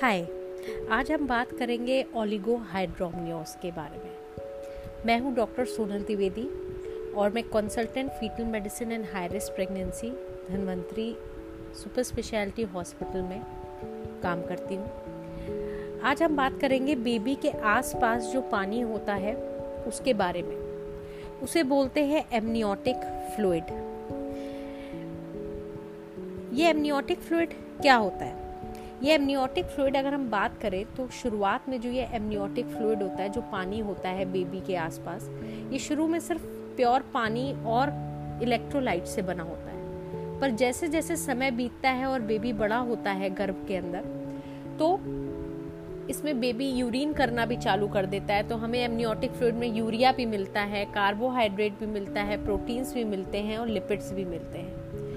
हाय आज हम बात करेंगे ओलिगो हाइड्रोमनियोस के बारे में। मैं हूँ डॉक्टर सोनल द्विवेदी और मैं consultant foetal medicine and high risk pregnancy Dhanvantari super speciality hospital में काम करती हूँ। आज हम बात करेंगे बेबी के आसपास जो पानी होता है, उसके बारे में। उसे बोलते हैं एमनियोटिक फ्लूड ये एमनियोटिक फ्लूड क्या होता है? ये एमनियोटिक फ्लूइड अगर हम बात करें तो शुरुआत में जो ये एमनियोटिक फ्लूइड होता है, जो पानी होता है बेबी के आसपास, ये शुरू में सिर्फ़ प्योर पानी और इलेक्ट्रोलाइट से बना होता है। पर जैसे जैसे समय बीतता है और बेबी बड़ा होता है गर्भ के अंदर तो इसमें बेबी यूरिन करना भी चालू कर देता है। तो हमें एमनियोटिक फ्लूड में यूरिया भी मिलता है कार्बोहाइड्रेट भी मिलता है प्रोटीन्स भी मिलते हैं और लिपिड्स भी मिलते हैं।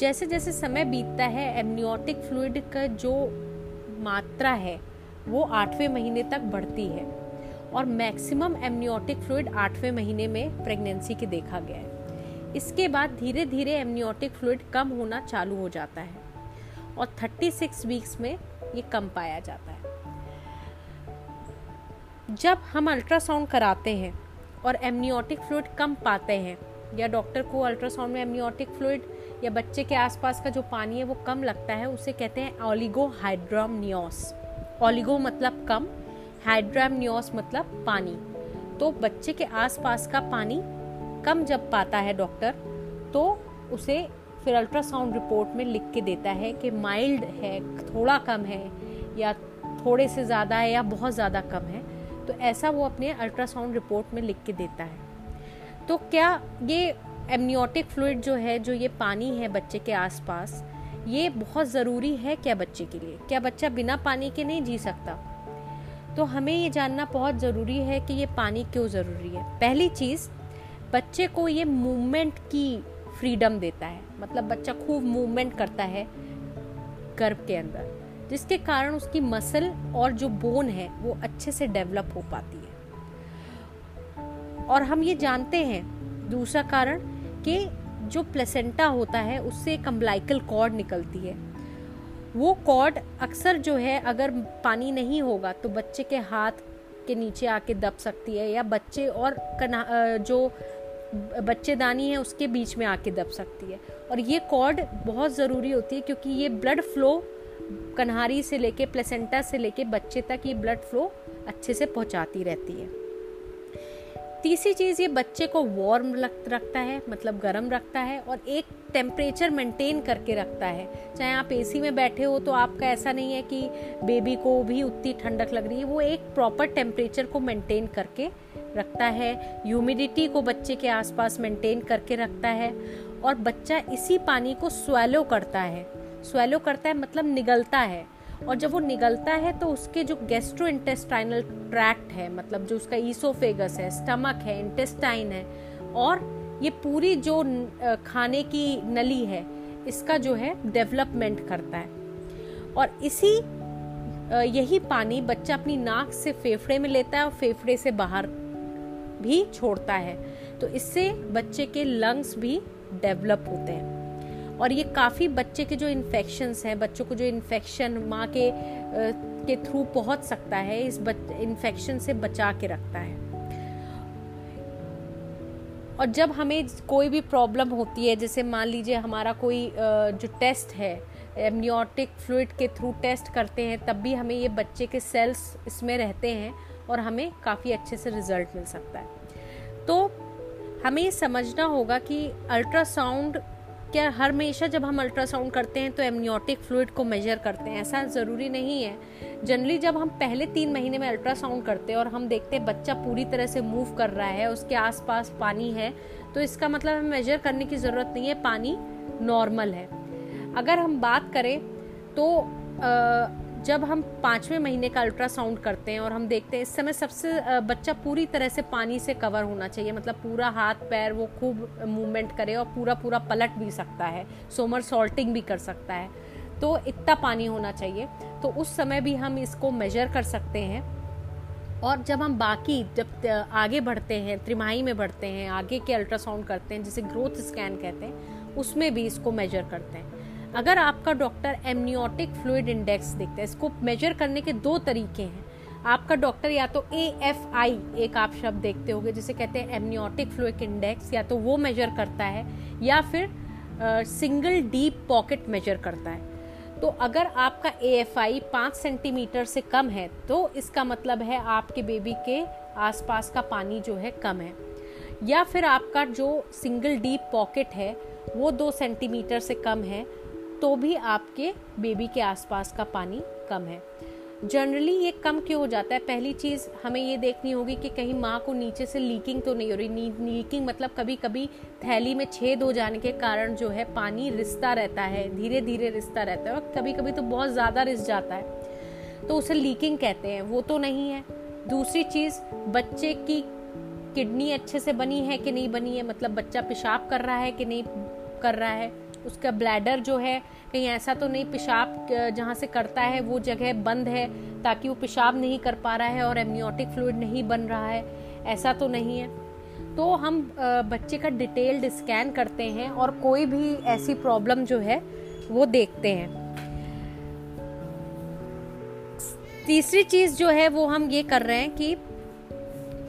जैसे जैसे समय बीतता है एमनियोटिक फ्लूड का जो मात्रा है, वो आठवें महीने तक बढ़ती है। और मैक्सिमम एमनियोटिक फ्लूड आठवें महीने में प्रेगनेंसी के देखा गया है। इसके बाद धीरे धीरे एमनियोटिक फ्लूड कम होना चालू हो जाता है और 36 वीक्स में ये कम पाया जाता है। जब हम अल्ट्रासाउंड कराते हैं और एमनियोटिक फ्लूड कम पाते हैं, या डॉक्टर को अल्ट्रासाउंड में एमनियोटिक फ्लूइड या बच्चे के आसपास का जो पानी है वो कम लगता है, उसे कहते हैं ओलिगो हाइड्रामनियोस ओलिगो मतलब कम, हाइड्रामनियोस मतलब पानी। तो बच्चे के आसपास का पानी कम जब पाता है डॉक्टर तो उसे फिर अल्ट्रासाउंड रिपोर्ट में लिख के देता है कि माइल्ड है, थोड़ा कम है, या थोड़े से ज़्यादा है या बहुत ज़्यादा कम है। तो ऐसा वो अपने अल्ट्रासाउंड रिपोर्ट में लिख के देता है। तो क्या ये एमनियोटिक फ्लूड जो है, जो ये पानी है बच्चे के आसपास, ये बहुत ज़रूरी है क्या बच्चे के लिए? क्या बच्चा बिना पानी के नहीं जी सकता? तो हमें ये जानना बहुत ज़रूरी है कि ये पानी क्यों ज़रूरी है। पहली चीज़, बच्चे को ये मूवमेंट की फ्रीडम देता है। मतलब बच्चा खूब मूवमेंट करता है गर्भ के अंदर, जिसके कारण उसकी मसल और जो बोन है, वो अच्छे से डेवलप हो पाती है। और हम ये जानते हैं, दूसरा कारण कि जो प्लेसेंटा होता है, उससे एक अम्बलाइकल कॉर्ड निकलती है। वो कॉर्ड अक्सर जो है, अगर पानी नहीं होगा तो बच्चे के हाथ के नीचे आके दब सकती है, या बच्चे और कना जो बच्चेदानी है, उसके बीच में आके दब सकती है। और ये कॉर्ड बहुत ज़रूरी होती है, क्योंकि ये ब्लड फ्लो कन्हारी से लेके प्लेसेंटा से लेके बच्चे तक ये ब्लड फ्लो अच्छे से पहुंचाती रहती है। तीसरी चीज़ ये बच्चे को वार्म रखता है मतलब गर्म रखता है और एक टेम्परेचर मेंटेन करके रखता है। चाहे आप एसी में बैठे हो तो आपका ऐसा नहीं है कि बेबी को भी उतनी ठंडक लग रही है। वो एक प्रॉपर टेम्परेचर को मेंटेन करके रखता है। ह्यूमिडिटी को बच्चे के आसपास मेंटेन करके रखता है और बच्चा इसी पानी को स्वेलो करता है। स्वेलो करता है मतलब निगलता है। और जब वो निगलता है तो उसके जो गेस्ट्रो इंटेस्टाइनल ट्रैक्ट है मतलब जो उसका ईसोफेगस है स्टमक है इंटेस्टाइन है, और ये पूरी जो खाने की नली है, इसका जो है डेवलपमेंट करता है। और इसी यही पानी बच्चा अपनी नाक से फेफड़े में लेता है और फेफड़े से बाहर भी छोड़ता है। तो इससे बच्चे के लंग्स भी डेवलप होते हैं। और ये काफ़ी बच्चे के जो इन्फेक्शंस हैं, बच्चों को जो इन्फेक्शन माँ के के थ्रू पहुँच सकता है, इस इन्फेक्शन से बचा के रखता है। और जब हमें कोई भी प्रॉब्लम होती है, जैसे मान लीजिए हमारा कोई जो टेस्ट है एमनियोटिक फ्लूड के थ्रू टेस्ट करते हैं, तब भी हमें ये बच्चे के सेल्स इसमें रहते हैं और हमें काफ़ी अच्छे से रिज़ल्ट मिल सकता है। तो हमें ये समझना होगा कि अल्ट्रासाउंड क्या हर हमेशा जब हम अल्ट्रासाउंड करते हैं तो एमनियोटिक फ्लूड को मेजर करते हैं? ऐसा ज़रूरी नहीं है। जनरली जब हम पहले तीन महीने में अल्ट्रासाउंड करते हैं और हम देखते हैं बच्चा पूरी तरह से मूव कर रहा है, उसके आसपास पानी है तो इसका मतलब हमें मेजर करने की ज़रूरत नहीं है, पानी नॉर्मल है। अगर हम बात करें तो जब हम पाँचवें महीने का अल्ट्रासाउंड करते हैं और हम देखते हैं, इस समय सबसे बच्चा पूरी तरह से पानी से कवर होना चाहिए। मतलब पूरा हाथ, पैर वो खूब मूवमेंट करे और पूरा पूरा पलट भी सकता है सोमर सॉल्टिंग भी कर सकता है। तो इतना पानी होना चाहिए। तो उस समय भी हम इसको मेजर कर सकते हैं। और जब हम बाकी, जब आगे बढ़ते हैं त्रिमाही में बढ़ते हैं, आगे के अल्ट्रासाउंड करते हैं, जिसे ग्रोथ स्कैन कहते हैं, उसमें भी इसको मेजर करते हैं। अगर आपका डॉक्टर एमनियोटिक फ्लूड इंडेक्स देखता है, इसको मेजर करने के दो तरीके हैं। आपका डॉक्टर या तो ए एफ़ आई एक आप शब्द देखते होंगे, जिसे कहते हैं एमनियोटिक फ्लूड इंडेक्स, या तो वो मेजर करता है, या फिर सिंगल डीप पॉकेट मेजर करता है। तो अगर आपका ए एफ़ आई पाँच सेंटीमीटर से कम है तो इसका मतलब है आपके बेबी के आसपास का पानी जो है कम है। या फिर आपका जो सिंगल डीप पॉकेट है, वो दो सेंटीमीटर से कम है तो भी आपके बेबी के आसपास का पानी कम है। जनरली ये कम क्यों हो जाता है? पहली चीज़ हमें ये देखनी होगी कि कहीं माँ को नीचे से लीकिंग तो नहीं हो रही। लीकिंग मतलब कभी कभी थैली में छेद हो जाने के कारण जो है पानी रिसता रहता है धीरे धीरे रिसता रहता है और कभी कभी तो बहुत ज़्यादा रिस जाता है। तो उसे लीकिंग कहते हैं। वो तो नहीं है। दूसरी चीज़, बच्चे की किडनी अच्छे से बनी है कि नहीं बनी है? मतलब बच्चा पेशाब कर रहा है कि नहीं कर रहा है? उसका ब्लैडर जो है, कहीं ऐसा तो नहीं, पेशाब जहाँ से करता है, वो जगह बंद है, ताकि वो पेशाब नहीं कर पा रहा है और एमनियोटिक फ्लूड नहीं बन रहा है, ऐसा तो नहीं है। तो हम बच्चे का डिटेल्ड स्कैन करते हैं और कोई भी ऐसी प्रॉब्लम जो है, वो देखते हैं। तीसरी चीज़ जो है, वो हम ये कर रहे हैं कि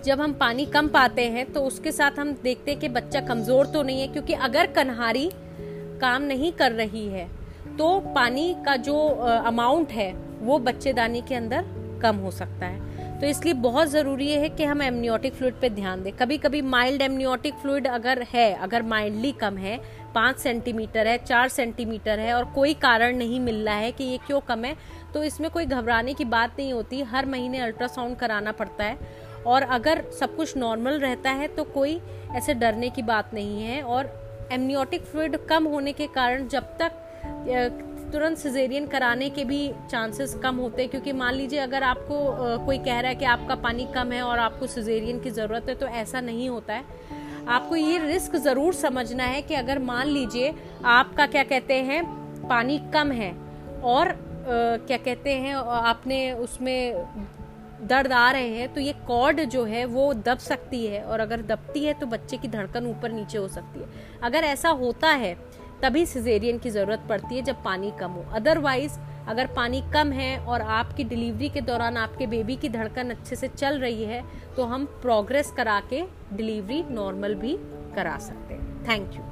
जब हम पानी कम पाते हैं तो उसके साथ हम देखते हैं कि बच्चा कमज़ोर तो नहीं है, क्योंकि अगर कन्हारी काम नहीं कर रही है तो पानी का जो अमाउंट है, वो बच्चेदानी के अंदर कम हो सकता है। तो इसलिए बहुत ज़रूरी है कि हम एमनियोटिक फ्लूड पे ध्यान दें। कभी कभी माइल्ड एमनियोटिक फ्लूड अगर है, अगर माइल्डली कम है, पाँच सेंटीमीटर है, चार सेंटीमीटर है, और कोई कारण नहीं मिल रहा है कि ये क्यों कम है तो इसमें कोई घबराने की बात नहीं होती। हर महीने अल्ट्रासाउंड कराना पड़ता है। और अगर सब कुछ नॉर्मल रहता है तो कोई ऐसे डरने की बात नहीं है। और एमनियोटिक फ्लूड कम होने के कारण जब तक तुरंत सिजेरियन कराने के भी चांसेस कम होते हैं। क्योंकि मान लीजिए अगर आपको कोई कह रहा है कि आपका पानी कम है और आपको सिजेरियन की ज़रूरत है तो ऐसा नहीं होता है। आपको ये रिस्क ज़रूर समझना है कि अगर मान लीजिए आपका क्या कहते हैं, पानी कम है और क्या कहते हैं आपने उसमें दर्द आ रहे हैं तो ये कॉर्ड जो है वो दब सकती है और अगर दबती है तो बच्चे की धड़कन ऊपर नीचे हो सकती है। अगर ऐसा होता है, तभी सिजेरियन की ज़रूरत पड़ती है जब पानी कम हो। अदरवाइज़ अगर पानी कम है और आपकी डिलीवरी के दौरान आपके बेबी की धड़कन अच्छे से चल रही है तो हम प्रोग्रेस करा के डिलीवरी नॉर्मल भी करा सकते हैं। Thank you